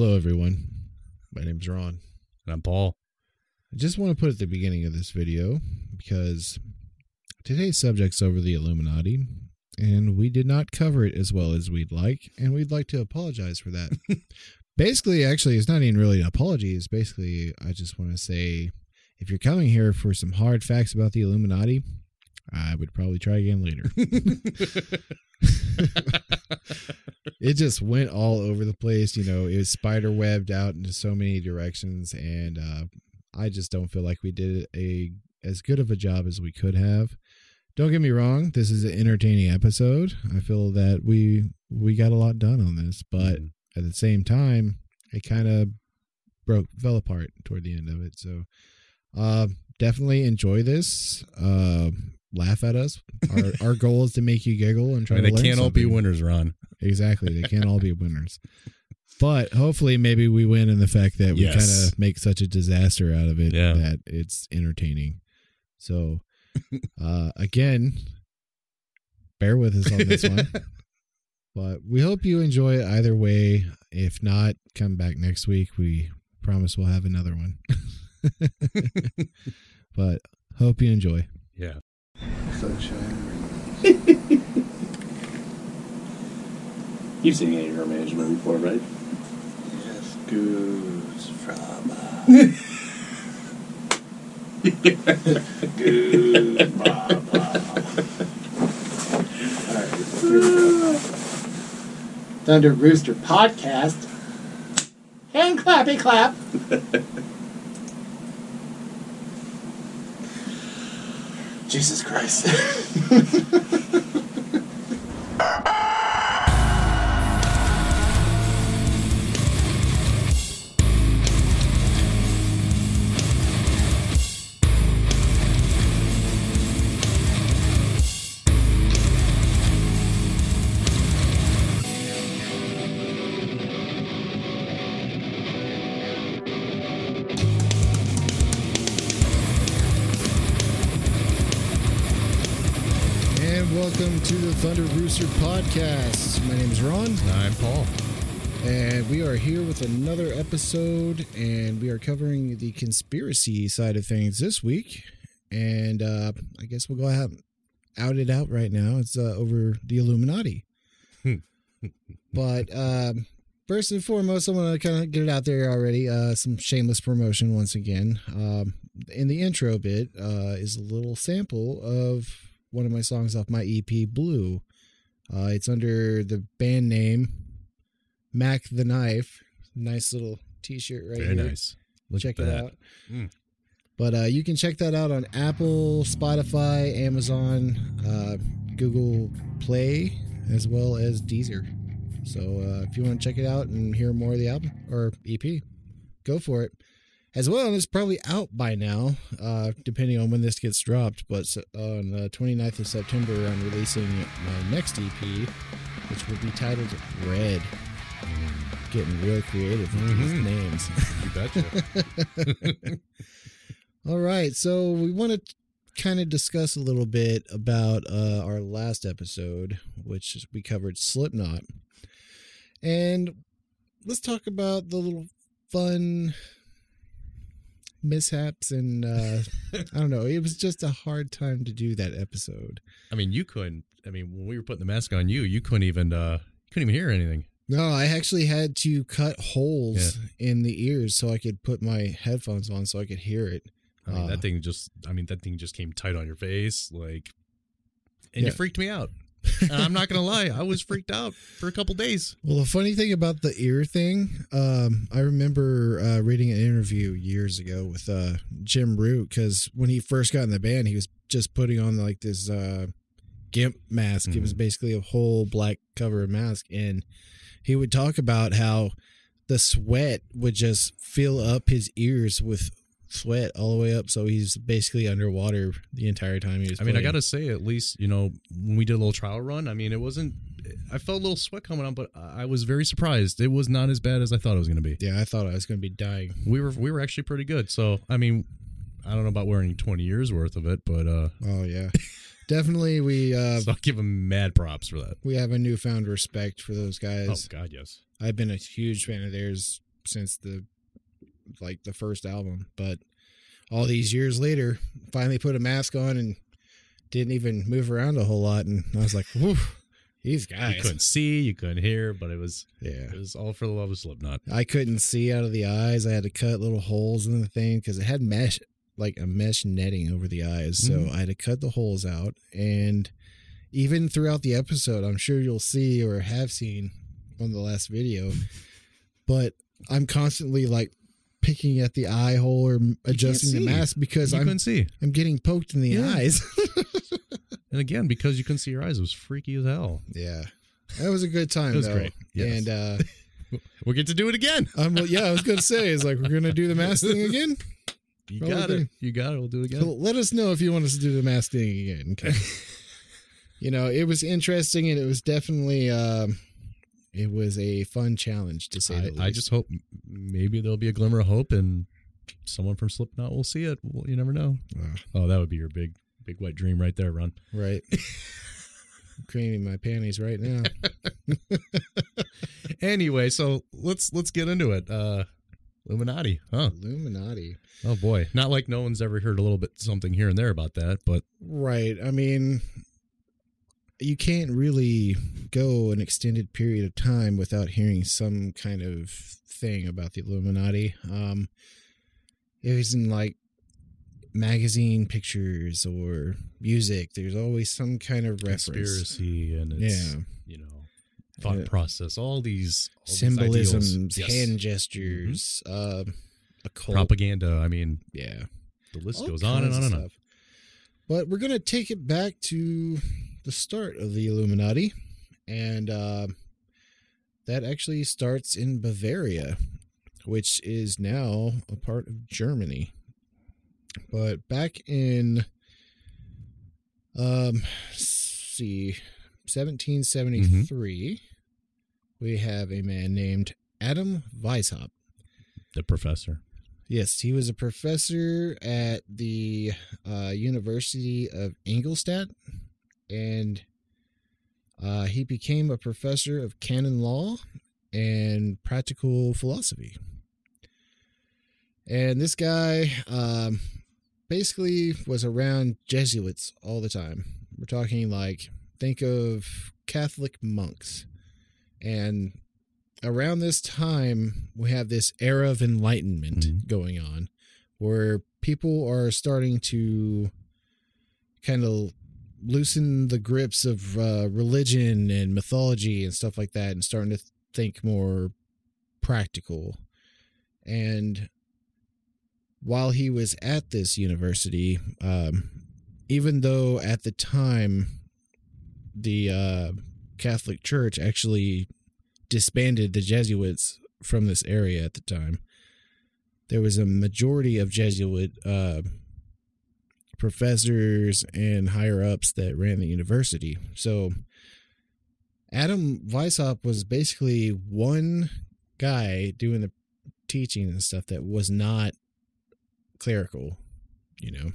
Hello, everyone. My name's Ron. And I'm Paul. I just want to put at the beginning of this video because today's subject's over the Illuminati, and we did not cover it as well as we'd like, and we'd like to apologize for that. basically, actually, it's not even really an apology. It's basically, I just want to say if you're coming here for some hard facts about the Illuminati, I would probably try again later. it just went all over the place. You know, it was spider webbed out into so many directions, and uh, I just don't feel like we did a as good of a job as we could have. Don't get me wrong; this is an entertaining episode. I feel that we we got a lot done on this, but mm. at the same time, it kind of broke fell apart toward the end of it. So, uh, definitely enjoy this. Uh, laugh at us. Our, our goal is to make you giggle and try I mean, to. They can't all be winners, Ron. Exactly, they can't all be winners. But hopefully, maybe we win in the fact that we yes. kind of make such a disaster out of it yeah. that it's entertaining. So, uh, again, bear with us on this one. But we hope you enjoy it either way. If not, come back next week. We promise we'll have another one. but hope you enjoy. Yeah. Sunshine. You've seen any Hermitage movie before, right? Yes, goose from. Uh... goose mama. Thunder Rooster podcast. And clappy clap. Jesus Christ. Thunder Rooster podcast. My name is Ron. I'm Paul. And we are here with another episode, and we are covering the conspiracy side of things this week. And uh, I guess we'll go ahead out it out right now. It's uh, over the Illuminati. but um, first and foremost, I want to kind of get it out there already. Uh, some shameless promotion once again. Um, in the intro bit uh, is a little sample of one of my songs off my EP, Blue. Uh, it's under the band name Mac the Knife. Nice little T-shirt right Very here. nice. Look check it out. Mm. But uh, you can check that out on Apple, Spotify, Amazon, uh, Google Play, as well as Deezer. So uh, if you want to check it out and hear more of the album or EP, go for it as well. And it's probably out by now, uh, depending on when this gets dropped. But on the 29th of September, I'm releasing my next EP, which will be titled Red. Getting real creative with mm-hmm. these names. You betcha. All right. So we want to kind of discuss a little bit about uh, our last episode, which we covered Slipknot. And let's talk about the little fun mishaps and uh I don't know. It was just a hard time to do that episode. I mean, you couldn't. I mean, when we were putting the mask on you, you couldn't even uh couldn't even hear anything. No, I actually had to cut holes yeah. in the ears so I could put my headphones on so I could hear it. I mean, uh, that thing just I mean, that thing just came tight on your face like and yeah. you freaked me out. I'm not gonna lie, I was freaked out for a couple days. Well, the funny thing about the ear thing, um, I remember uh, reading an interview years ago with uh, Jim Root because when he first got in the band, he was just putting on like this uh, gimp mask. Mm-hmm. It was mm-hmm. basically a whole black cover mask, and he would talk about how the sweat would just fill up his ears with sweat all the way up, so he's basically underwater the entire time he was. I mean, I gotta say, at least you know when we did a little trial run, I mean, it wasn't. I felt a little sweat coming on, but I was very surprised. It was not as bad as I thought it was going to be. Yeah, I thought I was going to be dying. We were we were actually pretty good. So I mean, I don't know about wearing twenty years worth of it, but uh oh yeah. Definitely, we. uh so I'll give them mad props for that. We have a newfound respect for those guys. Oh God, yes. I've been a huge fan of theirs since the like the first album. But all these years later, finally put a mask on and didn't even move around a whole lot. And I was like, Whew, these guys. You couldn't see, you couldn't hear, but it was Yeah. it was all for the love of Slipknot. I couldn't see out of the eyes. I had to cut little holes in the thing because it had mesh, like a mesh netting over the eyes. So Mhm. I had to cut the holes out. And even throughout the episode, I'm sure you'll see or have seen on the last video, but I'm constantly like picking at the eye hole or adjusting the mask because you I'm couldn't see. I'm getting poked in the Yeah. eyes. And again, because you couldn't see your eyes, it was freaky as hell. yeah. That was a good time It was though. great, yes. And uh We'll get to do it again. um, well, yeah, I was gonna say is like we're gonna do the mask thing again. You Well, got it. You got it. We'll do it again. So let us know if you want us to do the mask thing again. 'cause, you know, it was interesting and it was definitely um it was a fun challenge to say I, the least. I just hope maybe there'll be a glimmer of hope and someone from Slipknot will see it. Well, you never know. Ah, Oh, that would be your big, big wet dream right there, Ron. right. Creaming my panties right now. Anyway, so let's let's get into it. Uh Illuminati, huh? Illuminati. Oh boy, not like no one's ever heard a little bit something here and there about that, but Right. I mean, you can't really go an extended period of time without hearing some kind of thing about the Illuminati. Um, it was in like magazine pictures or music. There's always some kind of reference. conspiracy and it's Yeah. you know thought Yeah. process, all these all these Symbolisms, ideals. Yes. hand gestures, uh, a propaganda. I mean, yeah. the list all goes on and on and on. But we're gonna take it back to the start of the Illuminati, and uh, that actually starts in Bavaria, which is now a part of Germany. But back in, um, see, 1773, we have a man named Adam Weishaupt. The professor. Yes, he was a professor at the uh, University of Ingolstadt, and uh, he became a professor of canon law and practical philosophy. And this guy um, basically was around Jesuits all the time. We're talking like, think of Catholic monks. And around this time, we have this era of enlightenment Mhm. going on where people are starting to kind of loosen the grips of uh, religion and mythology and stuff like that and starting to think more practical. And while he was at this university, um, even though at the time the uh, Catholic Church actually disbanded the Jesuits from this area at the time. There was a majority of Jesuit uh, professors and higher ups that ran the university. So Adam Weishaupt was basically one guy doing the teaching and stuff that was not clerical, you know.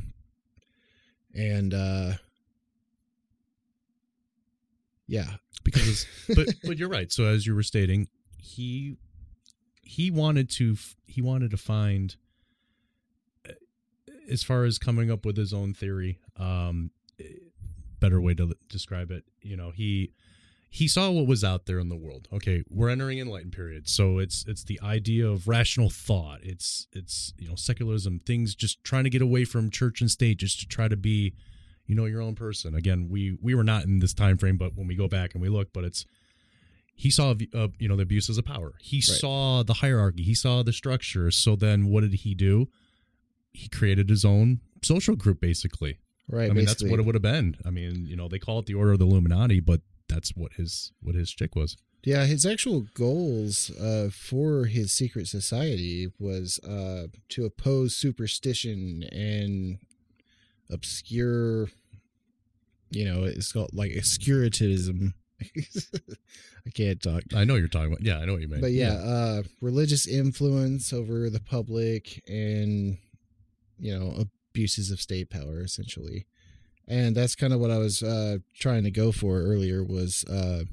And uh yeah, because but but you're right so as you were stating he he wanted to he wanted to find as far as coming up with his own theory um eh, better way to describe it you know he he saw what was out there in the world. Okay we're entering enlightened period so it's it's the idea of rational thought. It's it's you know secularism things just trying to get away from church and state just to try to be you know your own person. Again we we were not in this time frame but when we go back and we look but it's he saw uh, you know the abuses of power. He saw the hierarchy. He saw the structure. So then what did he do he created his own social group basically right. i mean that's what it would have been i mean you know they call it the order of the illuminati but that's what his what his chick was Yeah, his actual goals uh, for his secret society was uh, to oppose superstition and obscure, you know, it's called like obscurantism. I can't talk. i know you're talking about yeah i know what you mean But yeah, uh, religious influence over the public and, you know, abuses of state power, essentially. And that's kind of what I was uh, trying to go for earlier was, uh,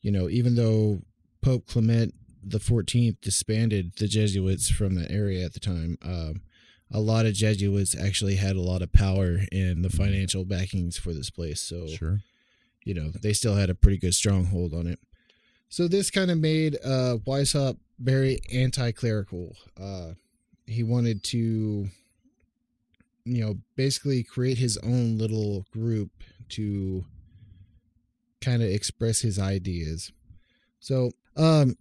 you know, even though Pope Clement the 14th disbanded the Jesuits from the area at the time, um, a lot of Jesuits actually had a lot of power in the financial backings for this place. So, Sure. you know, they still had a pretty good stronghold on it. So this kind of made uh, Weishaupt very anti-clerical. Uh, he wanted to, you know, basically create his own little group to kind of express his ideas. So, um,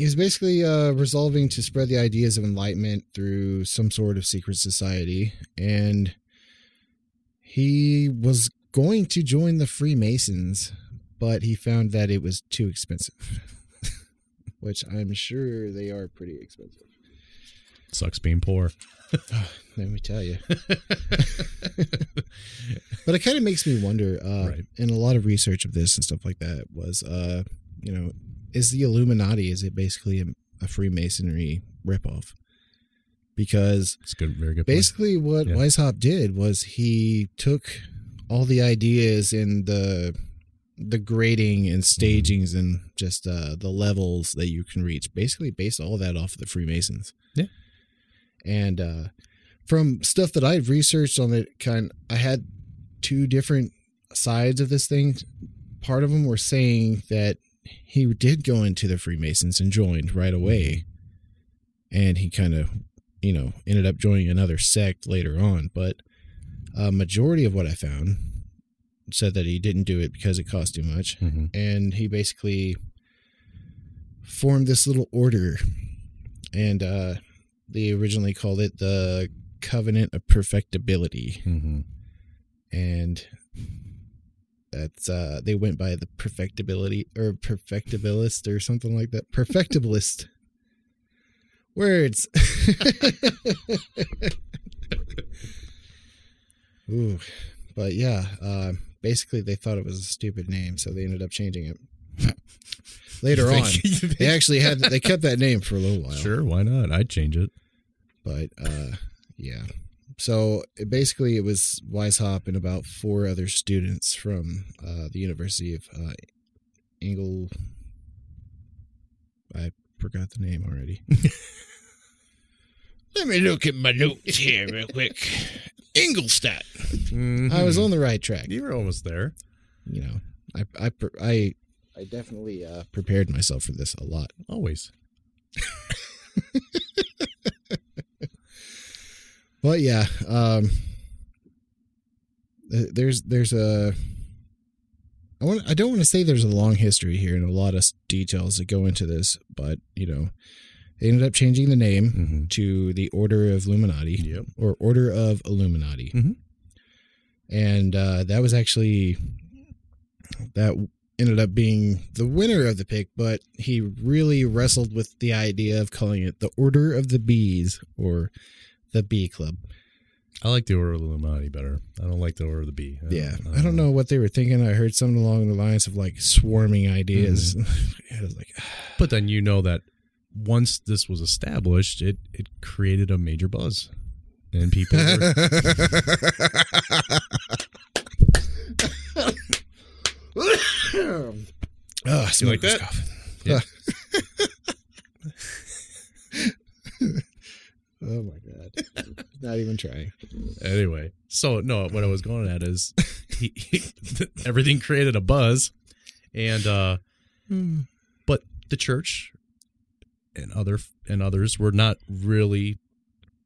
he was basically uh, resolving to spread the ideas of enlightenment through some sort of secret society, and he was going to join the Freemasons, but he found that it was too expensive. Which I'm sure they are pretty expensive. Sucks being poor. Let me tell you. but it kind of makes me wonder. Uh, Right. And a lot of research of this and stuff like that was, uh, you know, is the Illuminati is it basically a, a Freemasonry ripoff? Because It's good. Very good. point. basically, what Yeah. Weishaupt did was he took all the ideas and the the grading and stagings and just uh, the levels that you can reach. Basically, based all that off of the Freemasons. Yeah. And uh, from stuff that I've researched on it, kind I had two different sides of this thing. Part of them were saying that he did go into the Freemasons and joined right away, and he kind of, you know, ended up joining another sect later on. But a majority of what I found said that he didn't do it because it cost too much, Mhm. and he basically formed this little order, and uh, they originally called it the Covenant of Perfectibility Mhm. and that's uh they went by the perfectibility or perfectibilist or something like that perfectibilist words Ooh, but yeah uh basically they thought it was a stupid name so they ended up changing it later on think- you think- they actually had they kept that name for a little while Sure. Why not? I'd change it. But uh yeah. So it, basically it was Weishaupt and about four other students from uh the University of uh Engel I forgot the name already. Let me look at my notes here real quick. Ingolstadt. I was on the right track. You were almost there. you know I I I I definitely uh prepared myself for this a lot. Always. But yeah, um, there's there's a I want I don't want to say there's a long history here and a lot of details that go into this, but you know, they ended up changing the name Mm-hmm. to the Order of Illuminati Yep. or Order of Illuminati, Mhm. and uh, that was actually that ended up being the winner of the pick, but he really wrestled with the idea of calling it the Order of the Bees or the Bee Club. I like the Order of the Illuminati better. I don't like the Order of the Bee. Yeah, I don't know what they were thinking. I heard something along the lines of like swarming ideas. Mm-hmm. I was like, But then you know that once this was established, it it created a major buzz, and people. Were, oh, You like that? Yeah. oh my god! Not even trying. anyway, so no, what I was going at is he, he, everything created a buzz, and uh but the church and other and others were not really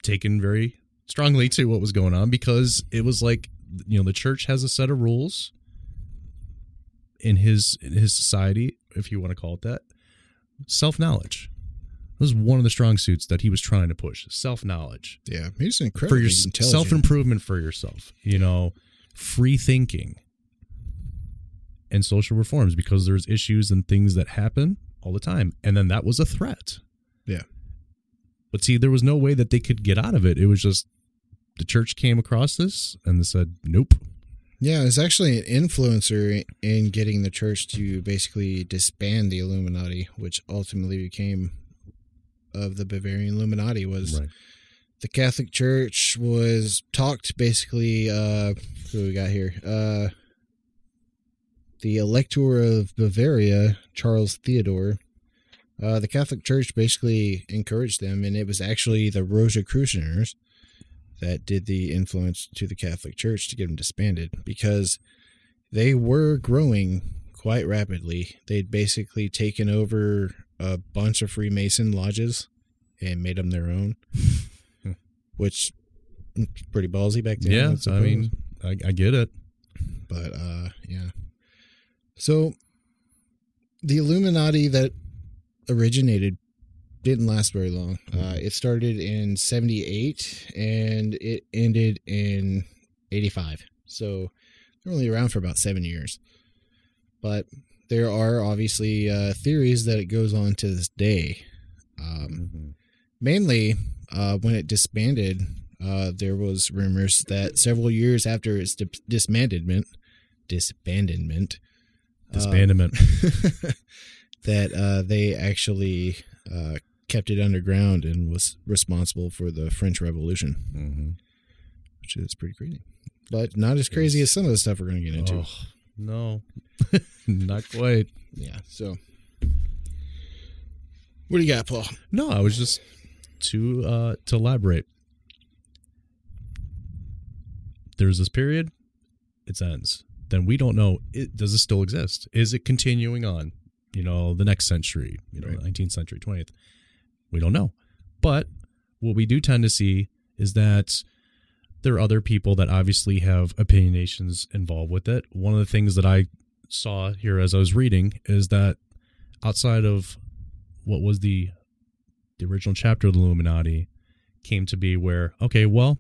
taken very strongly to what was going on because it was like you know the church has a set of rules in his in his society if you want to call it that self-knowledge this was one of the strong suits that he was trying to push self-knowledge Yeah, he's incredible. for your self improvement for yourself. You know, free thinking and social reforms because there's issues and things that happen all the time, and then that was a threat. Yeah. But see, there was no way that they could get out of it. It was just the church came across this and they said, "Nope." Yeah, it's actually an influencer in getting the church to basically disband the Illuminati, which ultimately became of the Bavarian Illuminati was Right. the Catholic Church was talked basically uh who we got here? Uh the Elector of Bavaria, Charles Theodore, uh, the Catholic Church basically encouraged them, and it was actually the Rosicrucians that did the influence to the Catholic Church to get them disbanded because they were growing quite rapidly. They'd basically taken over a bunch of Freemason lodges and made them their own, which mm, pretty ballsy back then. yeah, I suppose. mean, I, I get it. but uh, yeah. So the Illuminati that originated didn't last very long. Uh, it started in 78 and it ended in 85. So they're only around for about seven years. But there are obviously uh, theories that it goes on to this day. Um, mainly uh, when it disbanded, uh, there was rumors that several years after its di- disbandment, disbandment, uh, Disbandment. that uh, they actually uh, kept it underground and was responsible for the French Revolution, hmm which is pretty crazy. But not as crazy as some of the stuff we're going to get into. Oh, no, not quite. Yeah. So, what do you got, Paul? No, I was just to uh to elaborate. There's this period, it ends. Then we don't know it does it still exist? Is it continuing on? You know, the next century, you know, Right. 19th century, 20th. We don't know. But what we do tend to see is that there are other people that obviously have opinionations involved with it. One of the things that I saw here as I was reading is that outside of what was the the original chapter of the Illuminati came to be where okay, well,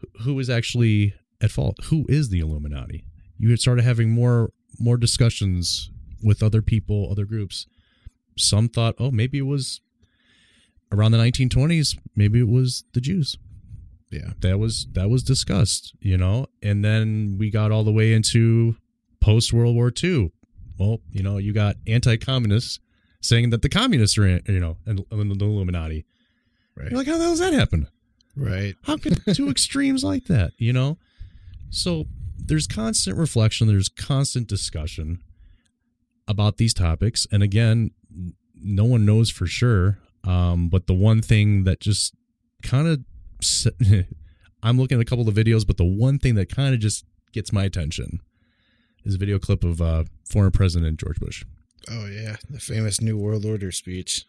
wh- who is actually at fault? Who is the Illuminati? You had started having more more discussions with other people, other groups. Some thought, oh, maybe it was around the 1920s. Maybe it was the Jews. Yeah. That was that was discussed, you know. And then we got all the way into post World War II. Well, you know, you got anti-communists saying that the communists are, in, you know, and, in the Illuminati. Right. You're like, how the hell does that happen? Right. How can two extremes like that, you know? So there's constant reflection, there's constant discussion about these topics. And again, no one knows for sure. Um, but the one thing that just kind of, I'm looking at a couple of videos, but the one thing that kind of just gets my attention is a video clip of uh, former President George Bush. Oh yeah, the famous New World Order speech.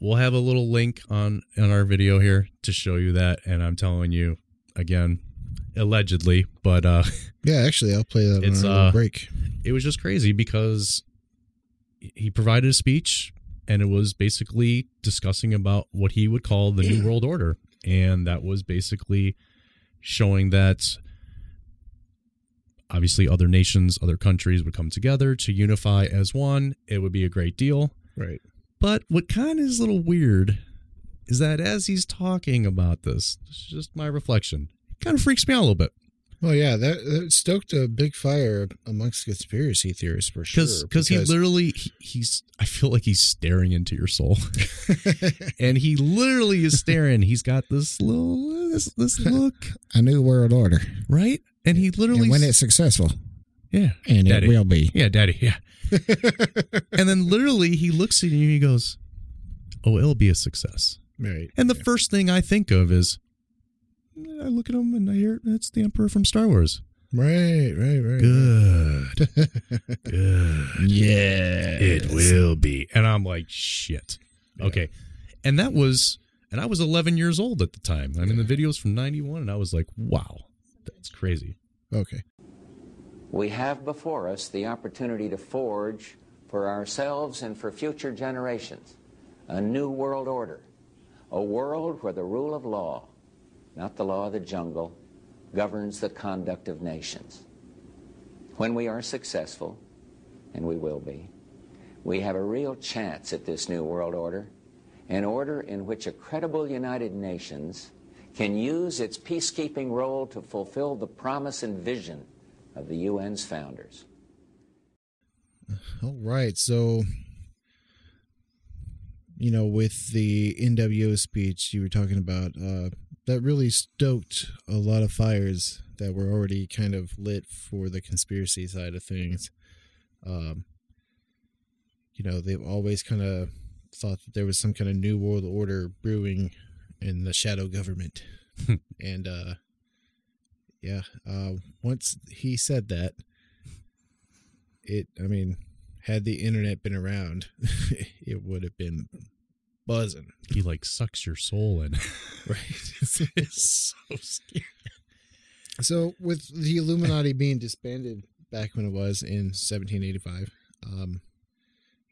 We'll have a little link on on our video here to show you that, and I'm telling you again, allegedly, but uh, Yeah, actually, I'll play that It's, on our uh, break. it was just crazy because he provided a speech and it was basically discussing about what he would call the new world order. And that was basically showing that obviously other nations other countries would come together to unify as one. It would be a great deal. Right. but what kind of is a little weird is that as he's talking about this this is just my reflection it kind of freaks me out a little bit Well, yeah, that, that stoked a big fire amongst conspiracy theorists for sure. because because he literally he, he's I feel like he's staring into your soul, and he literally is staring. He's got this little this this look a new world order. right, and he literally And when it's successful, yeah and Daddy. it will be. yeah daddy yeah, and then literally he looks at you and he goes, "Oh, it'll be a success." right. And the first thing I think of is. I look at him and I hear it's the Emperor from Star Wars. Right, right, right. Good, good. Yeah. It will be. And I'm like, shit. Okay. And that was, and I was 11 years old at the time. I mean, the video's from 91, and I was like, wow, that's crazy. Okay. We have before us the opportunity to forge for ourselves and for future generations a new world order, a world where the rule of law, not the law of the jungle, governs the conduct of nations. When we are successful, and we will be, we have a real chance at this new world order, an order in which a credible United Nations can use its peacekeeping role to fulfill the promise and vision of the UN's founders. All right. So, you know, with the NWO speech you were talking about, uh, that really stoked a lot of fires that were already kind of lit for the conspiracy side of things. Um, you know, they've always kind of thought that there was some kind of new world order brewing in the shadow government. and uh yeah, uh once he said that it I mean, had the internet been around, it would have been buzzing. He like sucks your soul in. Right. it's so scary. So with the Illuminati being disbanded back when it was in 1785, um,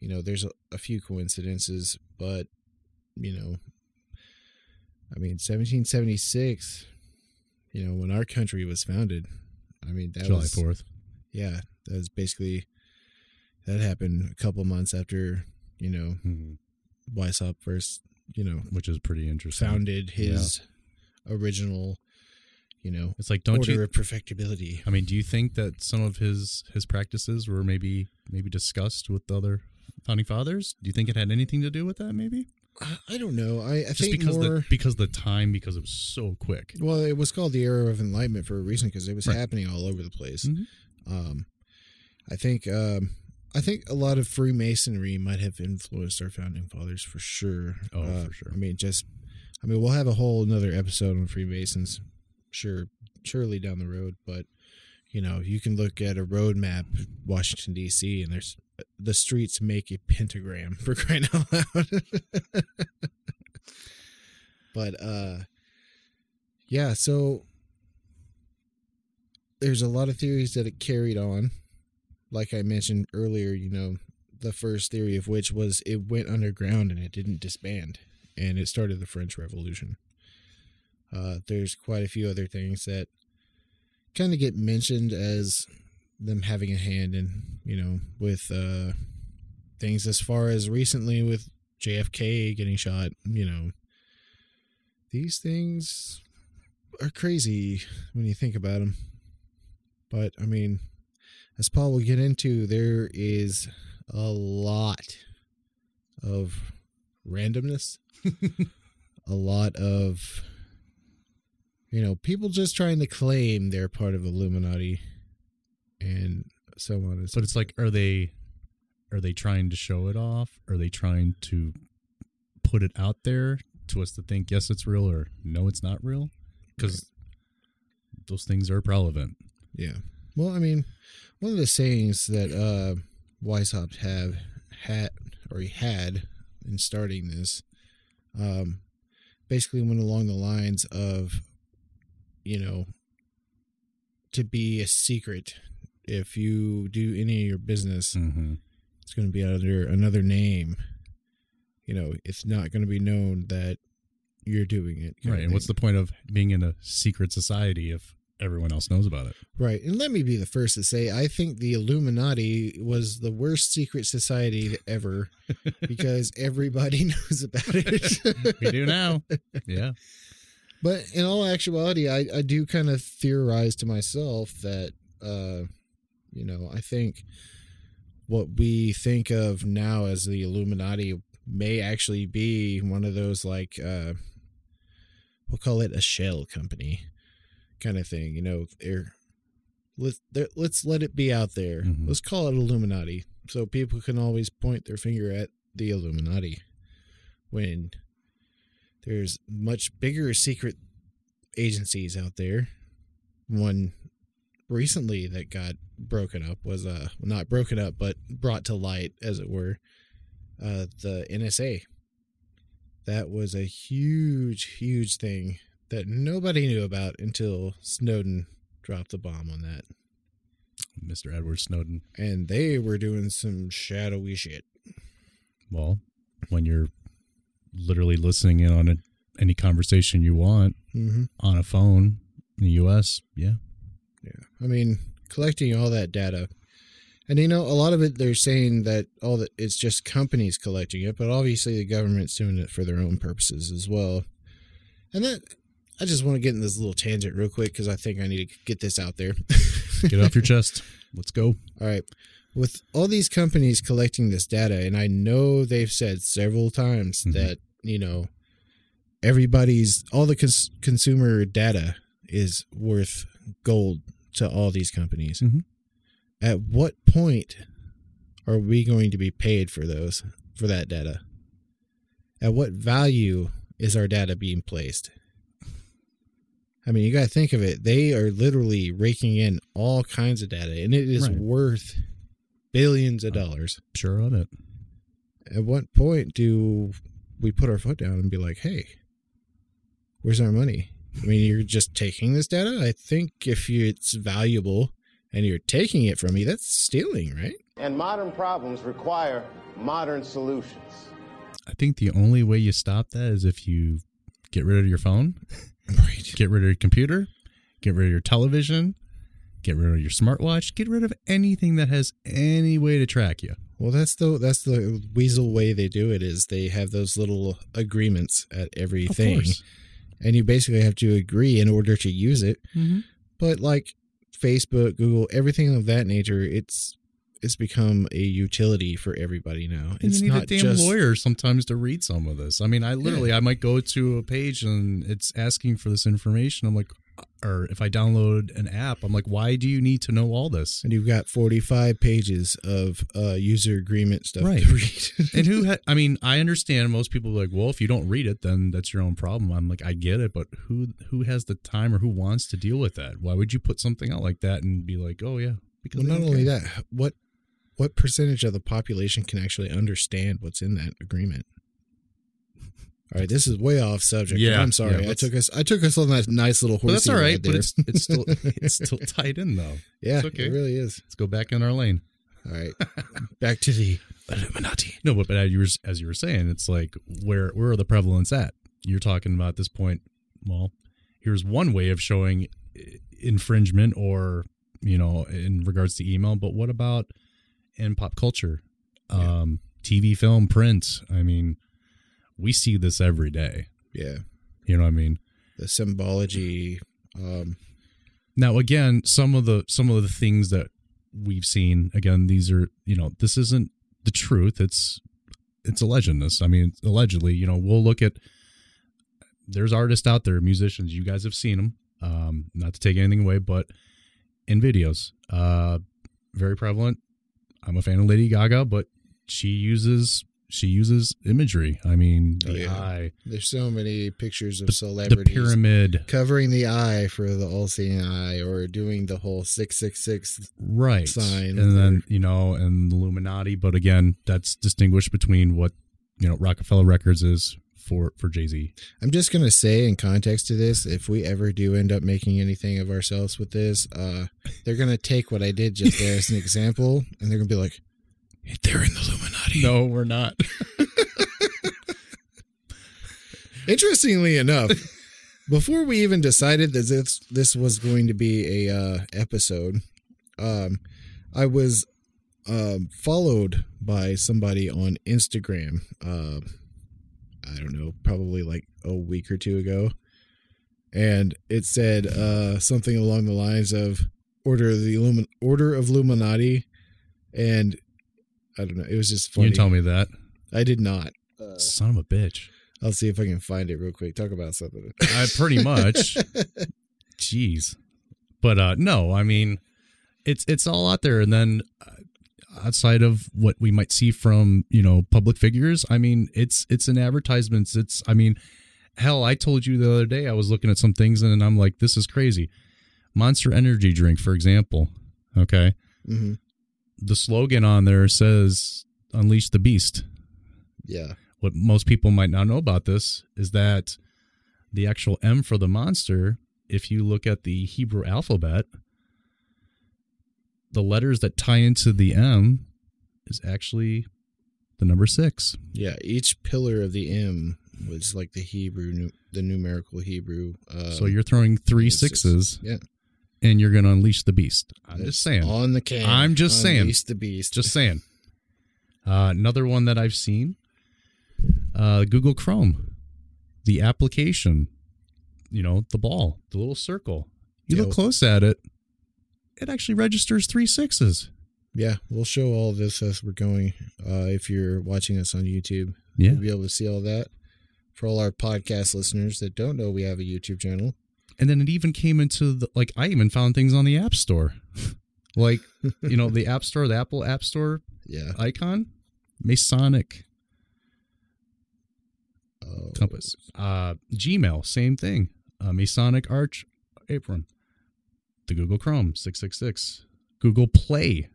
you know, there's a, a few coincidences, but you know, I mean, 1776, you know, when our country was founded, I mean, that July was Fourth. yeah, that was basically that happened a couple months after you know Mhm. Weishaupt first, you know, which is pretty interesting. founded his original, you know, It's like, don't order you? of perfectibility. I mean, do you think that some of his his practices were maybe maybe discussed with the other founding fathers? Do you think it had anything to do with that? Maybe I, I don't know. I, I just think because more. the because the time because it was so quick. well, it was called the era of enlightenment for a reason because it was Right. happening all over the place. Mhm. Um, I think. Um, I think a lot of Freemasonry might have influenced our founding fathers for sure. Oh, Uh, for sure. I mean, just. I mean, we'll have a whole another episode on Freemasons, sure, surely down the road. But you know, you can look at a road map, Washington D.C., and there's the streets make a pentagram for crying out loud. but uh, yeah, so there's a lot of theories that it carried on. Like I mentioned earlier, you know, the first theory of which was it went underground and it didn't disband, and it started the French Revolution. Uh, there's quite a few other things that kind of get mentioned as them having a hand in, you know, with uh, things as far as recently with JFK getting shot, you know. These things are crazy when you think about them. But, I mean, as Paul will get into, there is a lot of randomness, a lot of you know people just trying to claim they're part of Illuminati, and so on and so. But it's like, are they are they trying to show it off? Are they trying to put it out there to us to think yes, it's real or no, it's not real? Because those things are relevant. Yeah. Well, I mean, one of the sayings that uh Weishaupt have had or he had in starting this, um, basically went along the lines of, you know, to be a secret. If you do any of your business, Mm-hmm. it's going to be under another name. You know, it's not going to be known that you're doing it. Right. And what's the point of being in a secret society if everyone else knows about it? Right. And let me be the first to say, I think the Illuminati was the worst secret society ever because everybody knows about it. We do now. yeah. but in all actuality, I, I do kind of theorize to myself that, uh, you know, I think what we think of now as the Illuminati may actually be one of those, like, uh, we'll call it a shell company kind of thing. You know, they're let's there- let's let it be out there. Mhm. Let's call it Illuminati, so people can always point their finger at the Illuminati when there's much bigger secret agencies out there. One recently that got broken up was uh not broken up but brought to light as it were uh the NSA that was a huge huge thing that nobody knew about until Snowden dropped the bomb on that Mr. Edward Snowden. and they were doing some shadowy shit Well, when you're literally listening in on a, any conversation you want mm-hmm. on a phone in the U.S., yeah. Yeah. I mean, collecting all that data. And you know, a lot of it they're saying that all that it's just companies collecting it, but obviously the government's doing it for their own purposes as well. And that I just want to get in this little tangent real quick because I think I need to get this out there. Get off your chest. Let's go. All right. With all these companies collecting this data, and I know they've said several times Mhm. that, you know, everybody's, all the cons- consumer data is worth gold to all these companies. Mhm. At what point are we going to be paid for those for that data? At what value is our data being placed? I mean, you got to think of it. They are literally raking in all kinds of data, and it is Right. worth billions of dollars. Sure on it. At what point do we put our foot down and be like, "Hey, where's our money?" I mean, you're just taking this data. I think if you, it's valuable and you're taking it from me, that's stealing, right? And modern problems require modern solutions. I think the only way you stop that is if you get rid of your phone, Right. get rid of your computer, get rid of your television, get rid of your smartwatch, get rid of anything that has any way to track you. Well, that's the that's the weasel way they do it is they have those little agreements at everything, and you basically have to agree in order to use it. Mm-hmm. But like Facebook, Google, everything of that nature, it's it's become a utility for everybody now. It's you need not a damn just lawyer sometimes to read some of this. I mean, I literally, I might go to a page and it's asking for this information. I'm like, or if I download an app, I'm like, why do you need to know all this? and you've got 45 pages of uh, user agreement stuff Right. to read. and who ha- I mean, I understand most people are like, well, if you don't read it, then that's your own problem. I'm like, I get it, but who who has the time or who wants to deal with that? Why would you put something out like that and be like, oh yeah, because well, not only that, what what percentage of the population can actually understand what's in that agreement? All right, this is way off subject. Yeah, I'm sorry. yeah, I took us I took us on that nice little horse. that's all right, but it's it's still it's still tied in though. yeah, it's okay. it really is. Let's go back in our lane. All right, back to the Illuminati. No, but, but as you were as you were saying, it's like where where are the prevalence at? You're talking about this point. Well, here's one way of showing infringement, or you know, in regards to email. But what about in pop culture, um, TV, film, print? I mean, we see this every day. Yeah, You know what I mean? the symbology. Um, Now, again, some of the some of the things that we've seen, again, these are you know, this isn't the truth. It's it's a legend. This, I mean, allegedly, you know, we'll look at. There's artists out there, musicians. You guys have seen them. Um, not to take anything away, but in videos, uh, very prevalent. I'm a fan of Lady Gaga, but she uses she uses imagery. I mean, the yeah. eye, there's so many pictures of the celebrities pyramid, covering the eye for the all-seeing eye, or doing the whole six six six. right sign and then you know and the illuminati but again that's distinguished between what you know Roc-A-Fella records is for for jay-z I'm just gonna say in context to this, if we ever do end up making anything of ourselves with this, uh, they're gonna take what I did just there as an example, and they're gonna be like, "They're in the Illuminati." no we're not Interestingly enough, before we even decided that this this was going to be a uh, episode, um, I was um, followed by somebody on Instagram. Uh, I don't know, probably like a week or two ago, and it said uh, something along the lines of "Order of the Illumin- Order of Illuminati," and I don't know. It was just you funny. didn't tell me that I did not. Uh, son of a bitch I'll see if I can find it real quick. Talk about something. i pretty much jeez but uh no i mean it's it's all out there and then uh, outside of what we might see from you know public figures i mean it's it's in advertisements it's i mean hell i told you the other day i was looking at some things and i'm like this is crazy. Monster energy drink for example okay? Hmm the slogan on there says unleash the beast. Yeah. what most people might not know about this is that the actual M for the monster, if you look at the Hebrew alphabet, the letters that tie into the M is actually the number six. Yeah. Each pillar of the M was like the Hebrew, the numerical Hebrew. Uh, so you're throwing three sixes. sixes yeah. and you're going to unleash the beast. I'm That's just saying. On the can. I'm just saying. Unleash the beast. Just saying. Uh, another one that I've seen uh, Google Chrome, the application, you know, the ball, the little circle. You look close at it, it actually registers three sixes. yeah. We'll show all this as we're going. Uh, if you're watching us on YouTube, Yeah. you'll be able to see all that. For all our podcast listeners that don't know, we have a YouTube channel. And then it even came into the, like, I even found things on the App Store. like, you know, the App Store, the Apple App Store Yeah. icon, Masonic Oh. compass. Uh, Gmail, same thing. Uh, Masonic arch apron. The Google Chrome 666. Google Play,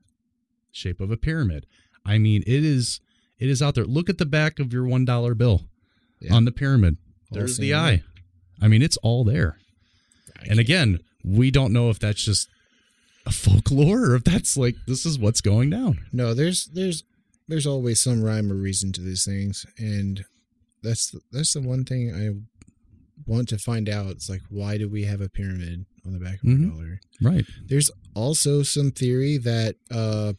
shape of a pyramid. I mean, it is it is out there. Look at the back of your one dollar bill Yeah. on the pyramid. There's the eye. way. I mean, it's all there. I And again, we don't know if that's just a folklore or if that's like this is what's going down. No, there's there's there's always some rhyme or reason to these things, and that's the, that's the one thing I want to find out. It's like why do we have a pyramid on the back of Mhm. our dollar? Right. There's also some theory that uh,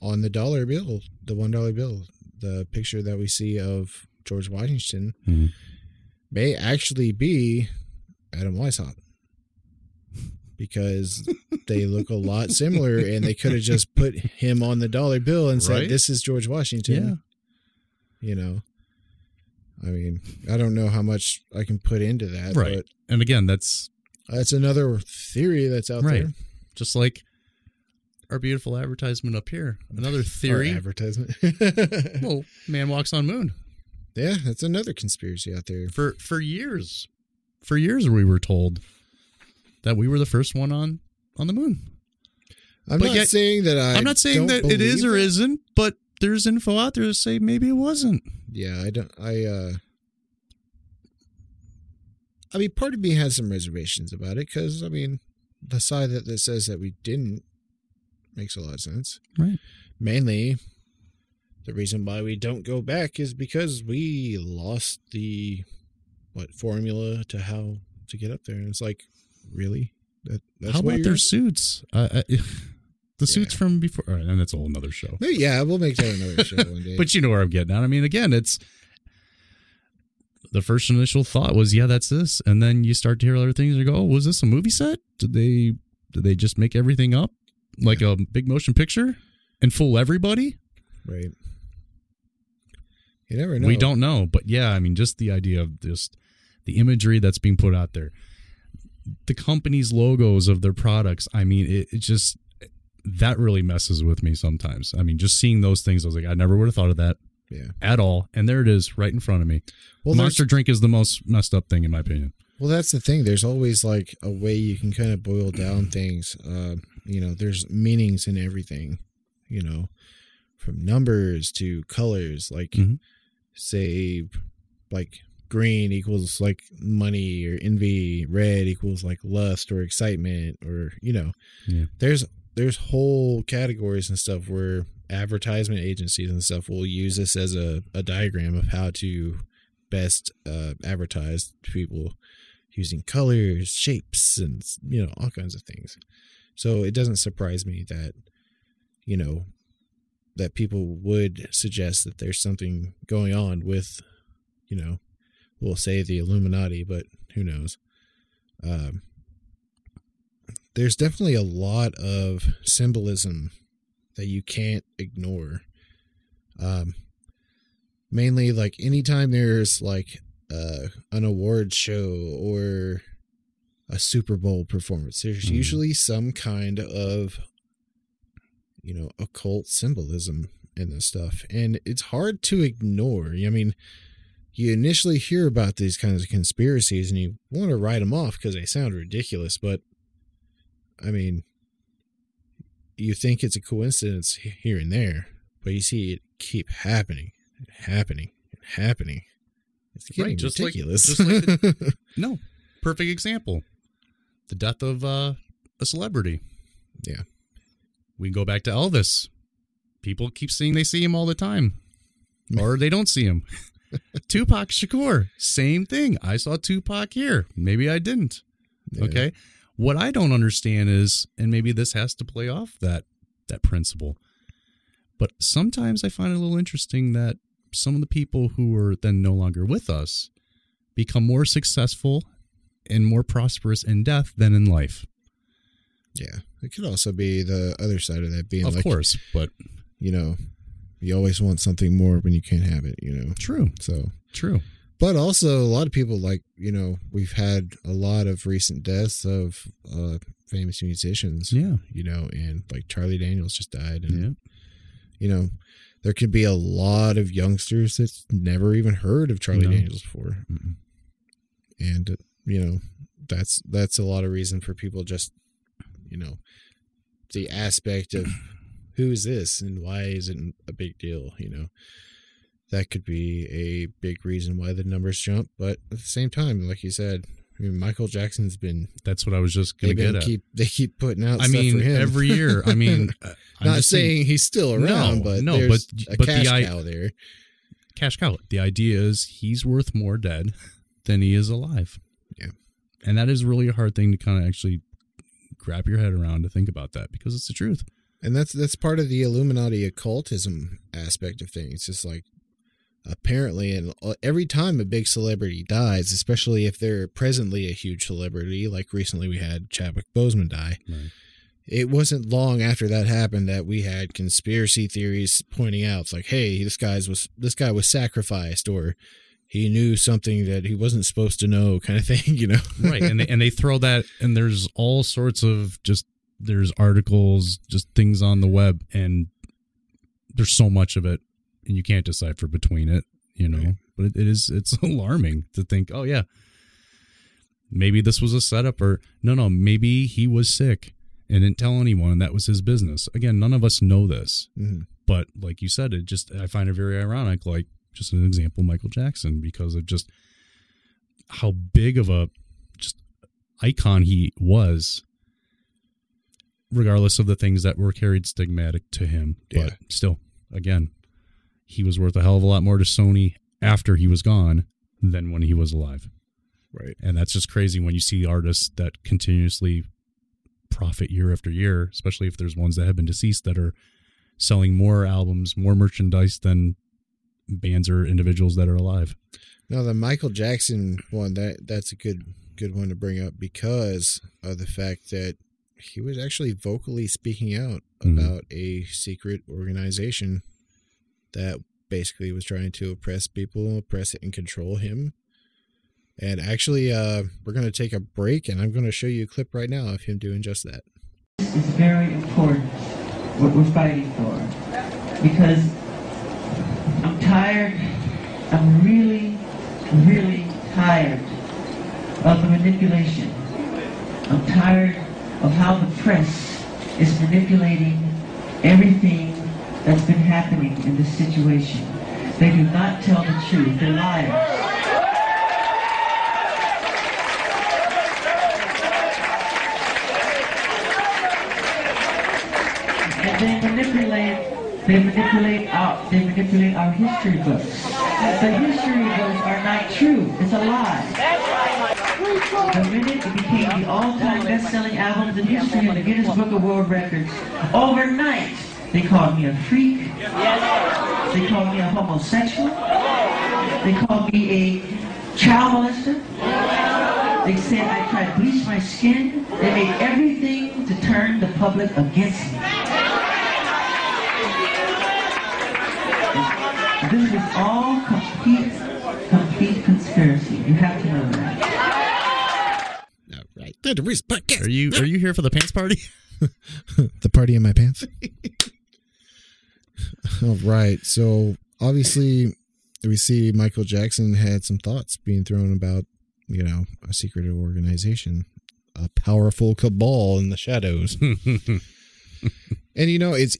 on the dollar bill, the one dollar bill, the picture that we see of George Washington Mhm. may actually be Adam Weishaupt because they look a lot similar, and they could have just put him on the dollar bill and said, Right. "This is George Washington." Yeah. You know, I mean, I don't know how much I can put into that, Right. but And again, that's that's another theory that's out Right. there. just like our beautiful advertisement up here. Another Or theory. advertisement. well, man walks on moon. yeah, that's another conspiracy out there. For for years. For years we were told that we were the first one on on the moon. I'm But not yet- saying that I. I'm not saying that it is or isn't, but there's info out there to say maybe it wasn't. Yeah, I don't. I. uh I mean, part of me has some reservations about it because I mean, the side that, that says that we didn't makes a lot of sense. Right. Mainly, the reason why we don't go back is because we lost the what formula to how to get up there, and it's like, really, that that's How about their suits? Uh, uh, the suits Yeah. from before, all right, and that's a whole nother show. Yeah, we'll make that another show one day. But you know where I'm getting at. I mean, again, it's the first initial thought was, yeah, that's this, and then you start to hear other things. You go, oh, was this a movie set? Did they did they just make everything up like a big motion picture and fool everybody? right. You never know. We don't know, but yeah, I mean, just the idea of just the imagery that's being put out there, the company's logos of their products. I mean, it, it just that really messes with me sometimes. I mean, just seeing those things, I was like, I never would have thought of that Yeah. at all, and there it is, right in front of me. Well, Monster drink is the most messed up thing in my opinion. Well, that's the thing. There's always like a way you can kind of boil down things. Uh, you know, there's meanings in everything. You know, from numbers to colors. Like, Mhm. say, like green equals like money or envy. Red equals like lust or excitement or you know. Yeah. There's there's whole categories and stuff where advertisement agencies and stuff will use this as a, a diagram of how to best uh, advertise to people using colors, shapes, and you know all kinds of things. So it doesn't surprise me that you know that people would suggest that there's something going on with you know we'll say the Illuminati, but who knows? Um, there's definitely a lot of symbolism that you can't ignore. Um, mainly like anytime there's like uh, an award show or a Super Bowl performance, there's Mhm. usually some kind of you know occult symbolism in this stuff, and it's hard to ignore. I mean, you initially hear about these kinds of conspiracies and you want to write them off because they sound ridiculous, but I mean, you think it's a coincidence here and there, but you see it keep happening, and happening, and happening. It's getting Right, just like- ridiculous. just like No, perfect example: the death of uh, a celebrity. Yeah. we can go back to Elvis. People keep saying they see him all the time, or they don't see him. Tupac Shakur, same thing. I saw Tupac here. Maybe I didn't. Yeah. Okay. What I don't understand is, and maybe this has to play off that that principle, but sometimes I find it a little interesting that some of the people who are then no longer with us become more successful and more prosperous in death than in life. yeah, it could also be the other side of that being of like, course, but you know, you always want something more when you can't have it, you know. true, So, true. But also a lot of people like you know we've had a lot of recent deaths of uh famous musicians Yeah. you know and like charlie daniels just died and Yeah. you know there could be a lot of youngsters that's never even heard of Charlie No. Daniels before, Mm-mm. and uh, you know that's that's a lot of reason for people just you know the aspect of who's this and why is it a big deal you know that could be a big reason why the numbers jump but at the same time like you said I mean, Michael Jackson's been That's what I was just they gonna get at. keep they keep putting out I stuff mean, for him every year. I mean, uh, not just saying he's still around No, but no, there's but- a but the cash i- cow there cash cow. The idea is he's worth more dead than he is alive. Yeah. And that is really a hard thing to kind of actually grab your head around to think about that because it's the truth. And that's that's part of the Illuminati occultism aspect of things. It's just like apparently, and uh, every time a big celebrity dies, especially if they're presently a huge celebrity, like recently we had Chadwick Boseman die. Right. It wasn't long after that happened that we had conspiracy theories pointing out, like, hey, this guy's was this guy was sacrificed, or he knew something that he wasn't supposed to know, kind of thing, you know? right and they, and they throw that and there's all sorts of just there's articles just things on the web and there's so much of it and you can't decipher between it you know Right. but it, it is it's alarming to think oh yeah maybe this was a setup or no no maybe he was sick and didn't tell anyone and that was his business again none of us know this Mhm. but like you said it just i find it very ironic like just an example michael jackson because of just how big of a just icon he was regardless of the things that were carried stigmatic to him Yeah. but still again he was worth a hell of a lot more to sony after he was gone than when he was alive Right. and that's just crazy when you see artists that continuously profit year after year especially if there's ones that have been deceased that are selling more albums more merchandise than bands or individuals that are alive No, the Michael Jackson one that that's a good good one to bring up because of the fact that he was actually vocally speaking out Mhm. about a secret organization that basically was trying to oppress people, oppress and control him. And actually, uh, we're going to take a break, and I'm going to show you a clip right now of him doing just that. is very important what we're fighting for because I'm tired I'm really really tired of the manipulation I'm tired of how the press is manipulating everything that's been happening in this situation they do not tell the truth they're liars and they manipulate they manipulate our they manipulate our history books. The history books are not true. It's a lie. The minute it became the all-time best-selling album in history in the Guinness Book of World Records, overnight they called me a freak. They called me a homosexual. They called me a child molester. They said I tried to bleach my skin. They made everything to turn the public against me. This is all complete, complete conspiracy. You have to know that. All right, the Reese podcast. are you are you here for the pants party the party in my pants. All right. So obviously, we see Michael Jackson had some thoughts being thrown about, you know, a secretive organization, a powerful cabal in the shadows. and you know, it's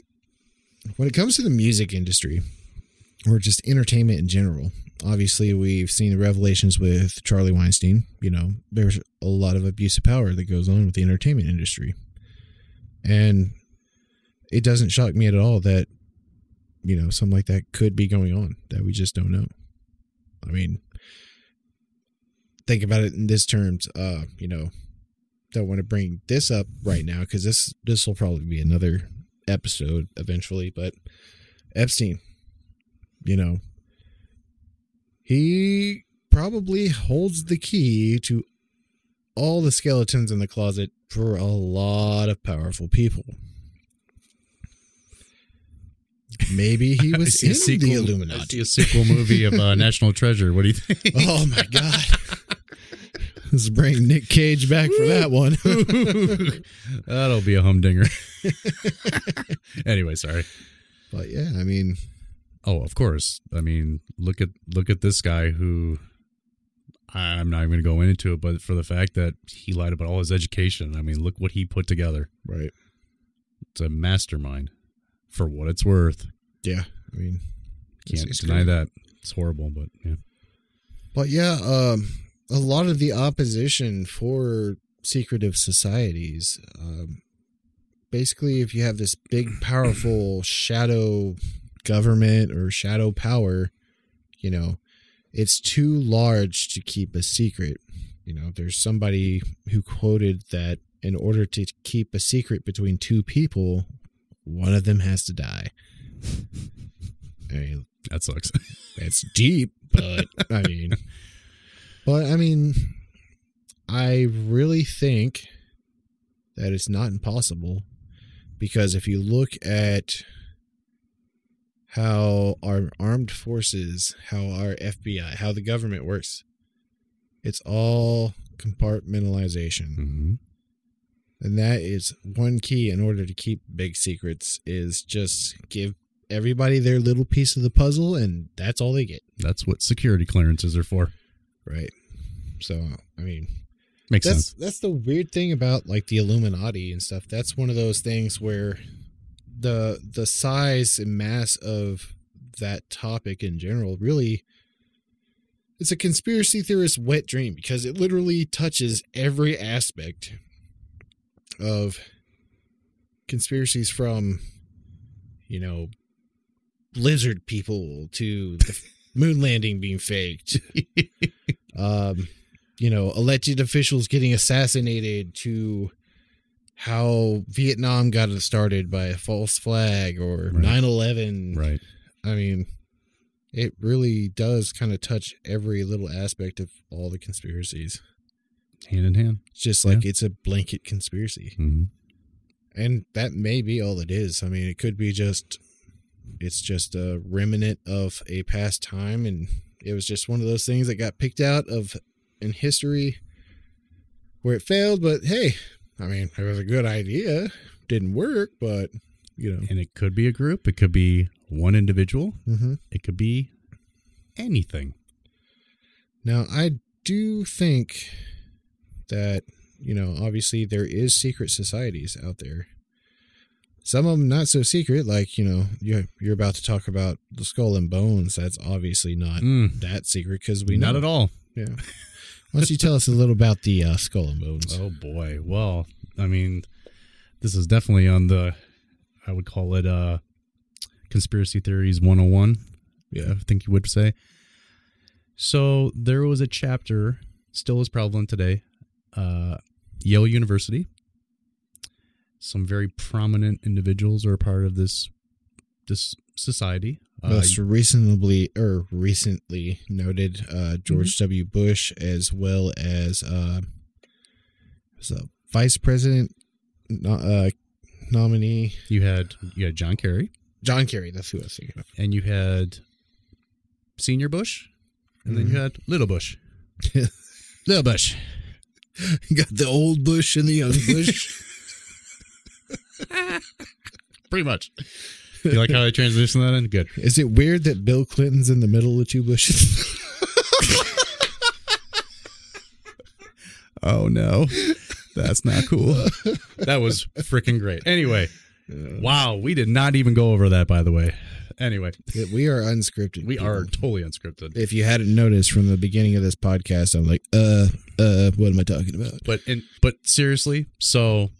when it comes to the music industry or just entertainment in general. Obviously, we've seen the revelations with Charlie Weinstein. You know, there's a lot of abuse of power that goes on with the entertainment industry. And it doesn't shock me at all that, you know, something like that could be going on that we just don't know. I mean, think about it in this terms. Uh, you know, don't want to bring this up right now because this this will probably be another episode eventually. But Epstein, you know, he probably holds the key to all the skeletons in the closet for a lot of powerful people. Maybe he was in sequel- the I see Illuminati. a sequel movie of uh, National Treasure. What do you think? Oh my god. Let's bring Nick Cage back for that one. That'll be a humdinger. anyway, sorry. but yeah, I mean, Oh, of course. I mean, look at look at this guy who I'm not even going to go into it, but for the fact that he lied about all his education, I mean, look what he put together. Right. It's a mastermind. For what it's worth, Yeah. I mean, can't it's deny great. that. It's horrible, but yeah. But yeah, um, a lot of the opposition for secretive societies, um, basically, if you have this big, powerful shadow government or shadow power, you know, it's too large to keep a secret. You know, there's somebody who quoted that in order to keep a secret between two people, one of them has to die. I mean, That sucks. it's deep, but I mean, but I mean, I really think that it's not impossible because if you look at how our armed forces, how our FBI, how the government works, it's all compartmentalization. hmm And that is one key in order to keep big secrets is just give everybody their little piece of the puzzle and that's all they get. That's what security clearances are for. Right. So, I mean, Makes that's sense. that's the weird thing about like the Illuminati and stuff. That's one of those things where the the size and mass of that topic in general really it's a conspiracy theorist wet dream because it literally touches every aspect of conspiracies from you know lizard people to the moon landing being faked um you know alleged officials getting assassinated to how vietnam got it started by a false flag or Right. 9-11 Right. i mean it really does kind of touch every little aspect of all the conspiracies Hand in hand. it's just like it's a blanket conspiracy hmm and that may be all it is i mean it could be just it's just a remnant of a past time and it was just one of those things that got picked out of in history where it failed but hey i mean it was a good idea didn't work but you know And it could be a group. It could be one individual. mm-hmm. It could be anything. Now, I do think that, you know, obviously there is secret societies out there. Some of them not so secret, like, you know, you're, you're about to talk about the skull and bones. That's obviously not Mm, that secret because we not know. at all. Yeah. Why don't you tell us a little about the uh, skull and bones? Oh boy. Well, I mean, this is definitely on the I would call it uh conspiracy theories 101. Yeah, I think you would say. So there was a chapter, still is prevalent today, uh Yale University. Some very prominent individuals are a part of this this society. Uh, Most recently, or recently noted, uh, George Mm-hmm. W. Bush, as well as uh, was a vice president no, uh, nominee, you had you had John Kerry, John Kerry. That's who I was thinking of. and you had Senior Bush, and then you had Little Bush. Little Bush. You got the old Bush and the young Bush. Pretty much. You like how I transition that in? Good. Is it weird that Bill Clinton's in the middle of two Bushes? Oh no. That's not cool. that was freaking great. Anyway. Wow, we did not even go over that by the way. Anyway, we are unscripted. we people. are totally unscripted. If you hadn't noticed from the beginning of this podcast, I'm like, uh, uh, what am I talking about? But in, but seriously, so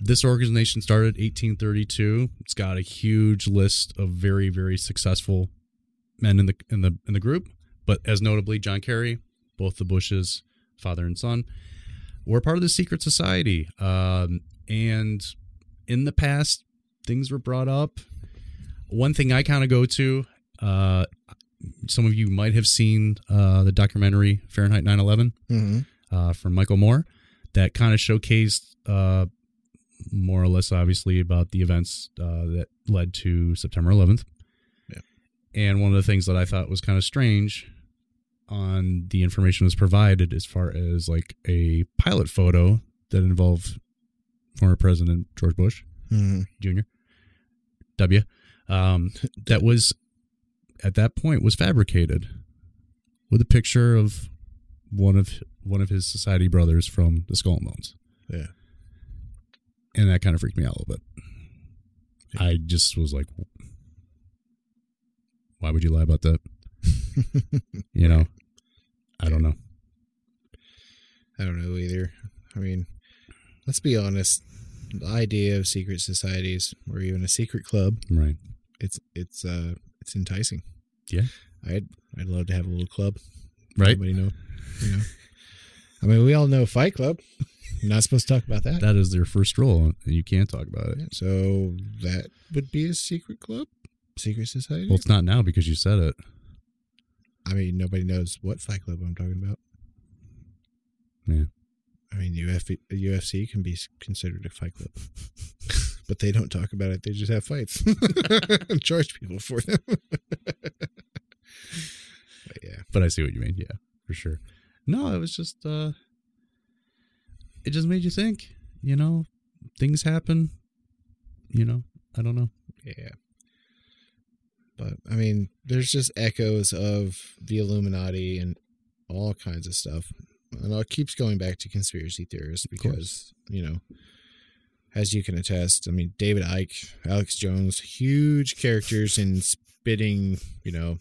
this organization started 1832. It's got a huge list of very very successful men in the in the in the group, but as notably John Kerry, both the Bushes, father and son, were part of the secret society. Um, and in the past, things were brought up. One thing I kind of go to, uh, some of you might have seen uh, the documentary Fahrenheit 9/11 Mm-hmm. uh, from Michael Moore that kind of showcased uh, more or less, obviously, about the events uh, that led to September 11th. Yeah. And one of the things that I thought was kind of strange on the information was provided as far as like a pilot photo that involved former President George Bush Mm-hmm. Jr. W. Um, that was at that point was fabricated with a picture of one of one of his society brothers from the Skull and Bones, Yeah. and that kind of freaked me out a little bit. I just was like, "Why would you lie about that?" you know, I don't know. I don't know either. I mean, let's be honest. The idea of secret societies or even a secret club, Right? It's it's uh it's enticing. Yeah. I'd I'd love to have a little club. Right. Nobody know. You know. I mean, we all know Fight Club. You're not supposed to talk about that. That is their first rule, and you can't talk about it. Yeah, so that would be a secret club, secret society. Well, it's not now because you said it. I mean, nobody knows what Fight Club I'm talking about. Yeah. I mean, UF, UFC can be considered a fight club, but they don't talk about it. They just have fights and charge people for them. but yeah, but I see what you mean. Yeah, for sure. No, it was just uh it just made you think, you know, things happen, you know, I don't know. yeah. But I mean, there's just echoes of the Illuminati and all kinds of stuff, and it keeps going back to conspiracy theorists because you know, as you can attest, I mean, David Icke, Alex Jones, huge characters in spitting, you know,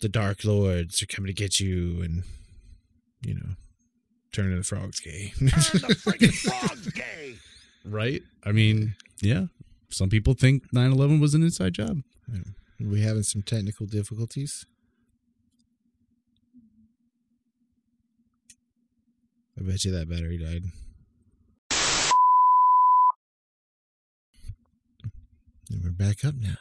the Dark Lords are coming to get you, and you know, turning the frogs gay. turn the frogs gay. Right? I mean, yeah. Some people think 9/11 was an inside job. we having some technical difficulties. I bet you that battery died. And we're back up now.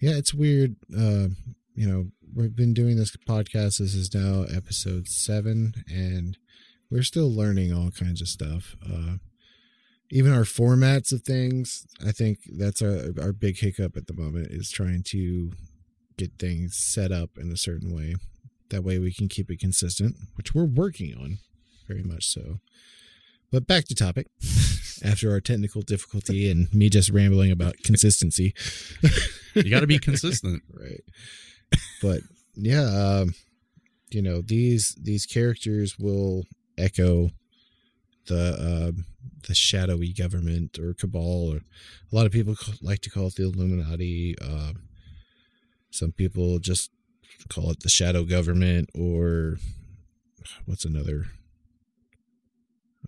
Yeah, it's weird. Uh, you know, we've been doing this podcast. This is now episode seven, and we're still learning all kinds of stuff. Uh, even our formats of things, I think that's our our big hiccup at the moment is trying to get things set up in a certain way. That way we can keep it consistent, which we're working on very much so. But back to topic. After our technical difficulty and me just rambling about consistency. You got to be consistent. right. But yeah, um, you know, these these characters will echo the um, the shadowy government or cabal or a lot of people like to call it the illuminati uh, some people just call it the shadow government or what's another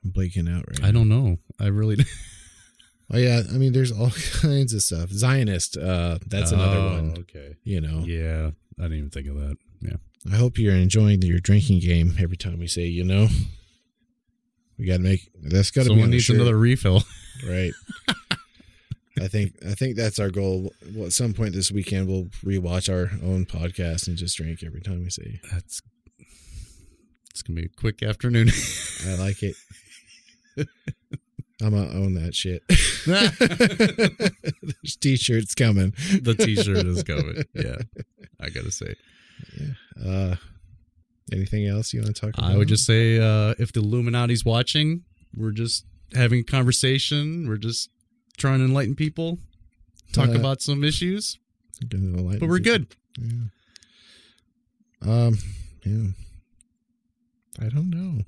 i'm blanking out right I don't know. I really oh yeah i mean there's all kinds of stuff zionist uh that's another one. Okay. you know Yeah, I didn't even think of that. Yeah. I hope you're enjoying your drinking game every time we say, you know. We got to make that's got to be Someone on needs shirt, another refill. right. I think I think that's our goal. Well, at some point this weekend, we'll rewatch our own podcast and just drink every time we say. That's it's gonna be a quick afternoon. I like it. I'm gonna own that shit. There's t-shirts coming. the T-shirt is coming. Yeah, I gotta say. Uh, anything else you want to talk about? I would just say uh, if the Illuminati's watching, we're just having a conversation. We're just trying to enlighten people, talk Uh, about some issues, but we're people. good. Yeah. Um. Yeah. I don't know.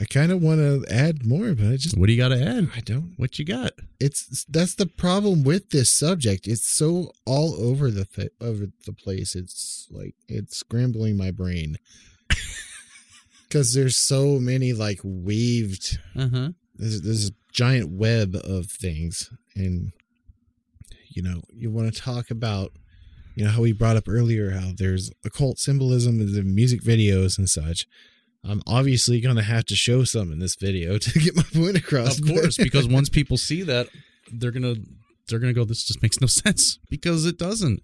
I kind of want to add more, but I just What do you got to add? I don't. What you got? It's that's the problem with this subject. It's so all over the over the place. It's like it's scrambling my brain because there's so many like weaved Uh huh. there's, there's a giant web of things and you know you want to talk about you know how we brought up earlier how there's occult symbolism in the music videos and such i'm obviously going to have to show some in this video to get my point across Of course, because once people see that, they're gonna they're gonna go. This just makes no sense because it doesn't.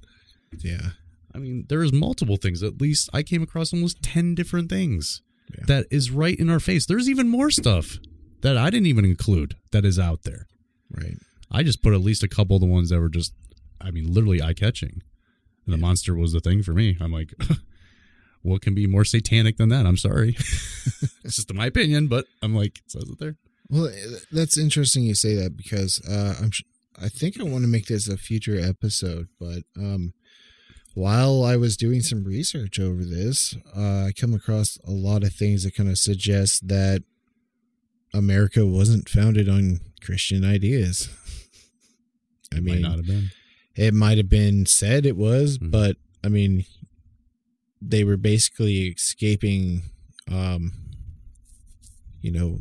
yeah I mean, there's multiple things. At least I came across almost 10 different things Yeah. that is right in our face. There's even more stuff that I didn't even include that is out there. right I just put at least a couple of the ones that were just, I mean, literally eye catching. And the monster was the thing for me. I'm like, what can be more satanic than that? I'm sorry. it's just my opinion, but I'm like, it says it there. well that's interesting you say that because uh i'm I think I want to make this a future episode, but um, while I was doing some research over this, uh, I come across a lot of things that kind of suggest that America wasn't founded on Christian ideas. I It mean, might not have been. it might have been said it was, Mhm. but I mean, they were basically escaping, um, you know,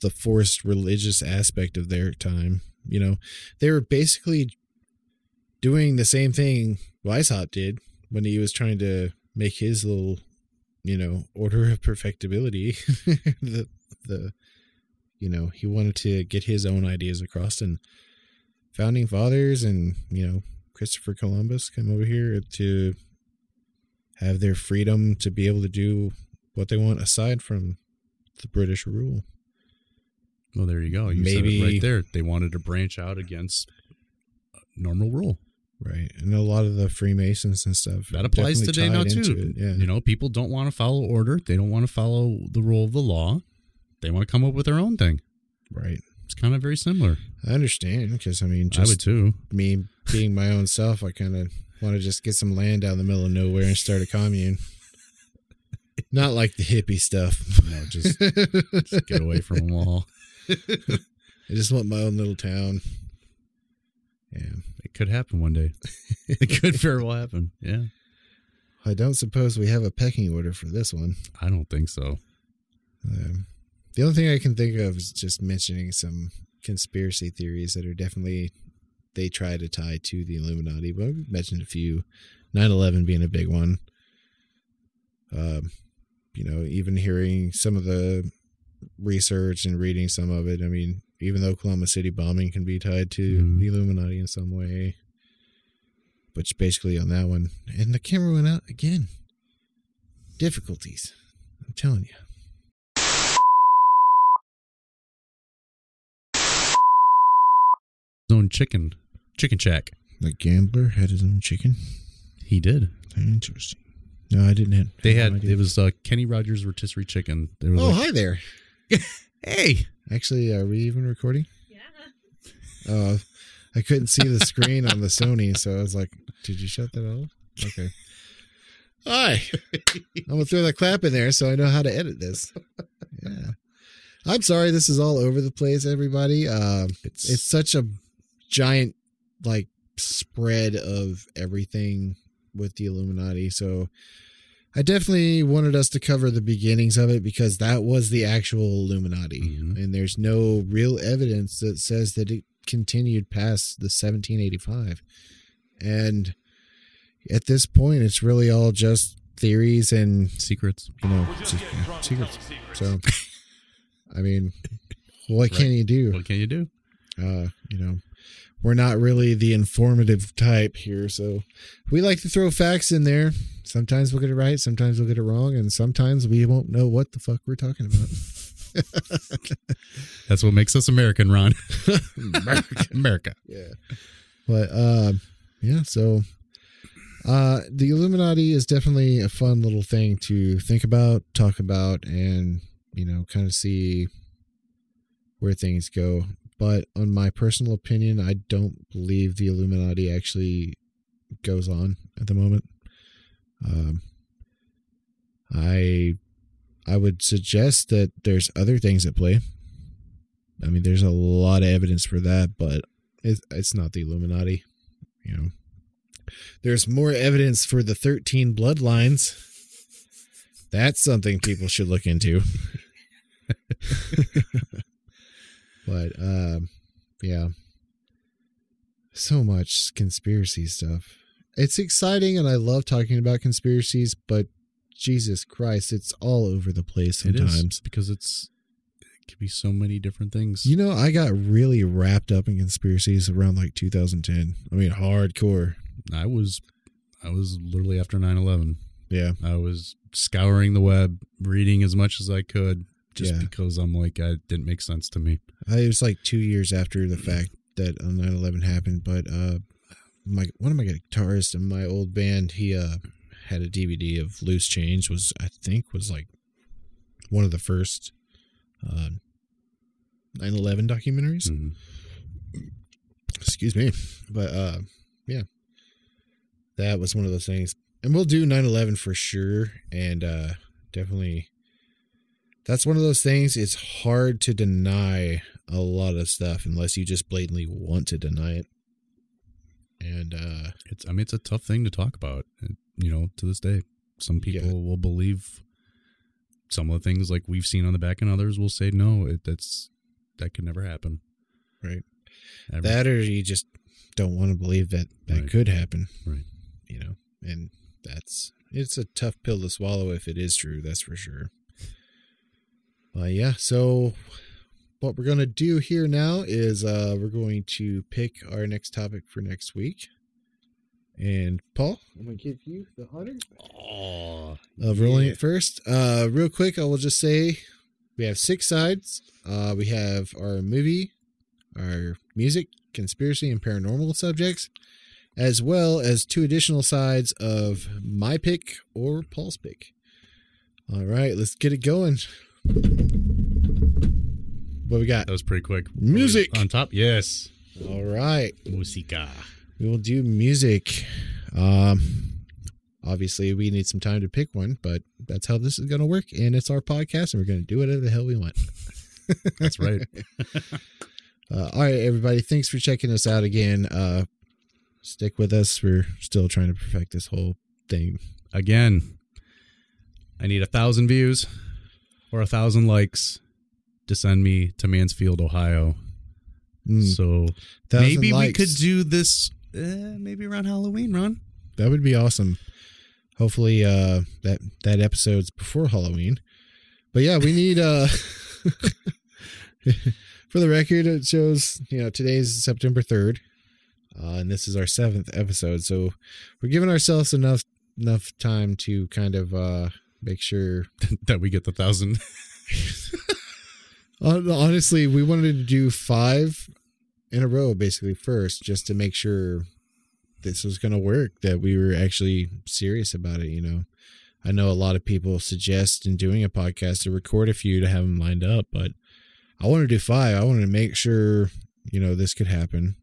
the forced religious aspect of their time. You know, they were basically doing the same thing Weishaupt did when he was trying to make his little, you know, order of perfectibility. the the, you know, he wanted to get his own ideas across and founding fathers and you know Christopher Columbus come over here to have their freedom to be able to do what they want aside from the British rule. Well, there you go. You said Maybe- it right there. They wanted to branch out against normal rule. Right. And a lot of the Freemasons and stuff. That applies today now too. Yeah. You know, people don't want to follow order. They don't want to follow the rule of the law. They want to come up with their own thing. right. It's kind of very similar. I understand because I mean, I would just too. me being my own self, I kind of want to just get some land down in the middle of nowhere and start a commune. Not like the hippie stuff. No, just, just get away from them all. I just want my own little town. Yeah. It could happen one day. It could very well happen. Yeah. I don't suppose we have a pecking order for this one. I don't think so. Um, the only thing I can think of is just mentioning some conspiracy theories that are definitely they try to tie to the Illuminati. But we've mentioned a few, 9-11 being a big one. Um, you know, even hearing some of the research and reading some of it. I mean, even though Oklahoma City bombing can be tied to Mhm. the Illuminati in some way, which basically on that one, and the camera went out again. Difficulties, I'm telling you. Own chicken, chicken shack. The gambler had his own chicken. He did. Interesting. No, I didn't have. They had no it was uh, Kenny Rogers rotisserie chicken. There was Oh, like, hi there. hey, Actually, are we even recording? Yeah. Oh, I couldn't see the screen on the Sony, so I was like, "Did you shut that off?" Okay. Hi. I'm gonna throw that clap in there so I know how to edit this. Yeah. I'm sorry. This is all over the place, everybody. Um, it's it's such a giant like spread of everything with the Illuminati. So I definitely wanted us to cover the beginnings of it because that was the actual Illuminati. Mhm. And there's no real evidence that says that it continued past the 1785. And at this point, it's really all just theories and, secrets. you know, se- yeah, secrets. So, I mean, what can you do? What can you do? uh, you know, we're not really the informative type here, so we like to throw facts in there. Sometimes we'll get it right, sometimes we'll get it wrong, and sometimes we won't know what the fuck we're talking about. That's what makes us American, Ron. America. yeah, but um, yeah. So, uh, the Illuminati is definitely a fun little thing to think about, talk about, and you know, kind of see where things go. But on my personal opinion, I don't believe the Illuminati actually goes on at the moment. Um, I I would suggest that there's other things at play. I mean, there's a lot of evidence for that, but it's, it's not the Illuminati. You know, there's more evidence for the 13 bloodlines. That's something people should look into. but um, yeah, so much conspiracy stuff. It's exciting, and I love talking about conspiracies. But Jesus Christ, it's all over the place sometimes. is because it's it could be so many different things. You know, I got really wrapped up in conspiracies around like 2010. I mean, hardcore. I was I was literally after 9/11. Yeah. I was scouring the web, reading as much as I could just Yeah. because I'm like I it didn't make sense to me. I, it was like two years after the fact that 9 11 happened. But uh, my one of my guitarists in my old band, he uh, had a DVD of Loose Change, was I think was like one of the first uh, 9 11 documentaries. Mhm. Excuse me. But uh yeah. That was one of those things. And we'll do 9/11 for sure and uh definitely that's one of those things it's hard to deny a lot of stuff unless you just blatantly want to deny it. And uh It's I mean it's a tough thing to talk about. uh, You know, to this day, some people Yeah. will believe some of the things like we've seen on the back, and others will say no. It, that's that could never happen. Right. Ever. that or you just don't want to believe that that Right. could happen. Right. You know, and that's it's a tough pill to swallow if it is true, that's for sure. But yeah, so what we're going to do here now is uh we're going to pick our next topic for next week. And Paul, I'm going to give you the honor of rolling it first. Uh, real quick, I will just say we have six sides. Uh, we have our movie, our music, conspiracy, and paranormal subjects, as well as two additional sides of my pick or Paul's pick. All right, let's get it going. What we got? that was pretty quick. Music. on top. Yes, All right, musica. we will do music. Um, obviously, we need some time to pick one, but that's how this is going to work. And it's our podcast, and we're going to do whatever the hell we want. That's right. Uh, all right, everybody. Thanks for checking us out again. Uh, stick with us. We're still trying to perfect this whole thing. Again, I need a thousand views or a thousand likes to send me to Mansfield, Ohio. Mm, So maybe we could do this. Uh, maybe around Halloween, Ron. that would be awesome. Hopefully, uh, that that episode's before Halloween. But yeah, we need. uh For the record, it shows you know today's September third, uh, and this is our seventh episode. So we're giving ourselves enough enough time to kind of uh make sure that we get the thousand. Honestly, we wanted to do five in a row, basically first, just to make sure this was going to work. That we were actually serious about it. You know, I know a lot of people suggest in doing a podcast to record a few to have them lined up, but I wanted to do five. I wanted to make sure you know this could happen.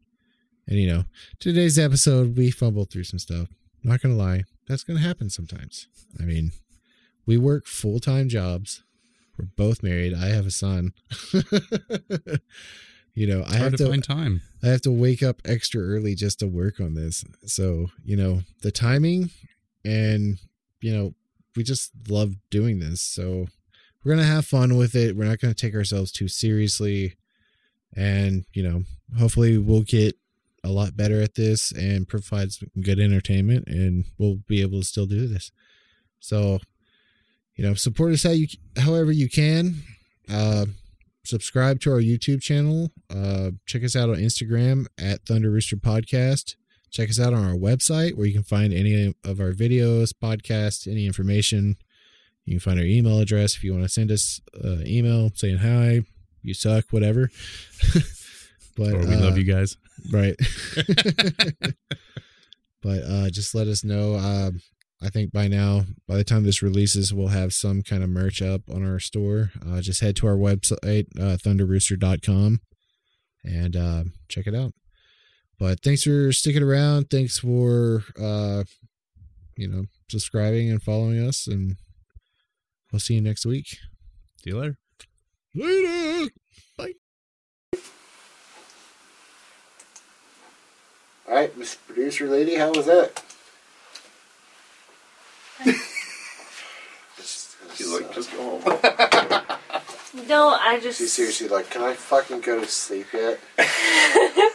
And you know, today's episode we fumbled through some stuff. Not gonna lie, that's gonna happen sometimes. I mean, we work full time jobs. We're both married. I have a son. you know, I have to to, find time. I have to wake up extra early just to work on this. So, you know, the timing and you know, we just love doing this. So, we're going to have fun with it. We're not going to take ourselves too seriously and, you know, hopefully we'll get a lot better at this and provide some good entertainment and we'll be able to still do this. So, you know, support us how you however you can. Uh subscribe to our YouTube channel. Uh check us out on Instagram at Thunder Rooster Podcast. Check us out on our website where you can find any of our videos, podcasts, any information. You can find our email address if you want to send us an email saying hi, you suck, whatever. but Or we love uh, you guys. right but uh just let us know uh i think by now by the time this releases we'll have some kind of merch up on our store uh just head to our website uh thunderrooster.com and uh check it out but thanks for sticking around thanks for uh you know subscribing and following us and we'll see you next week See you later. later Bye. All right, Miss Producer Lady, how was that? Just- She's like, just go home. No, I just. She's seriously like, can I fucking go to sleep yet?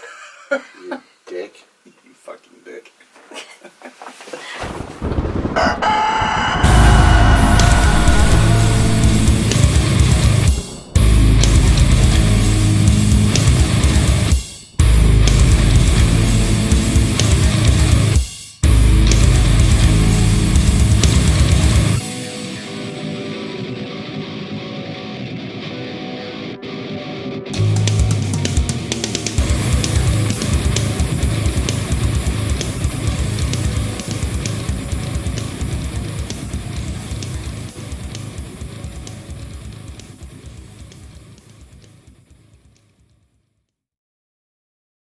you dick.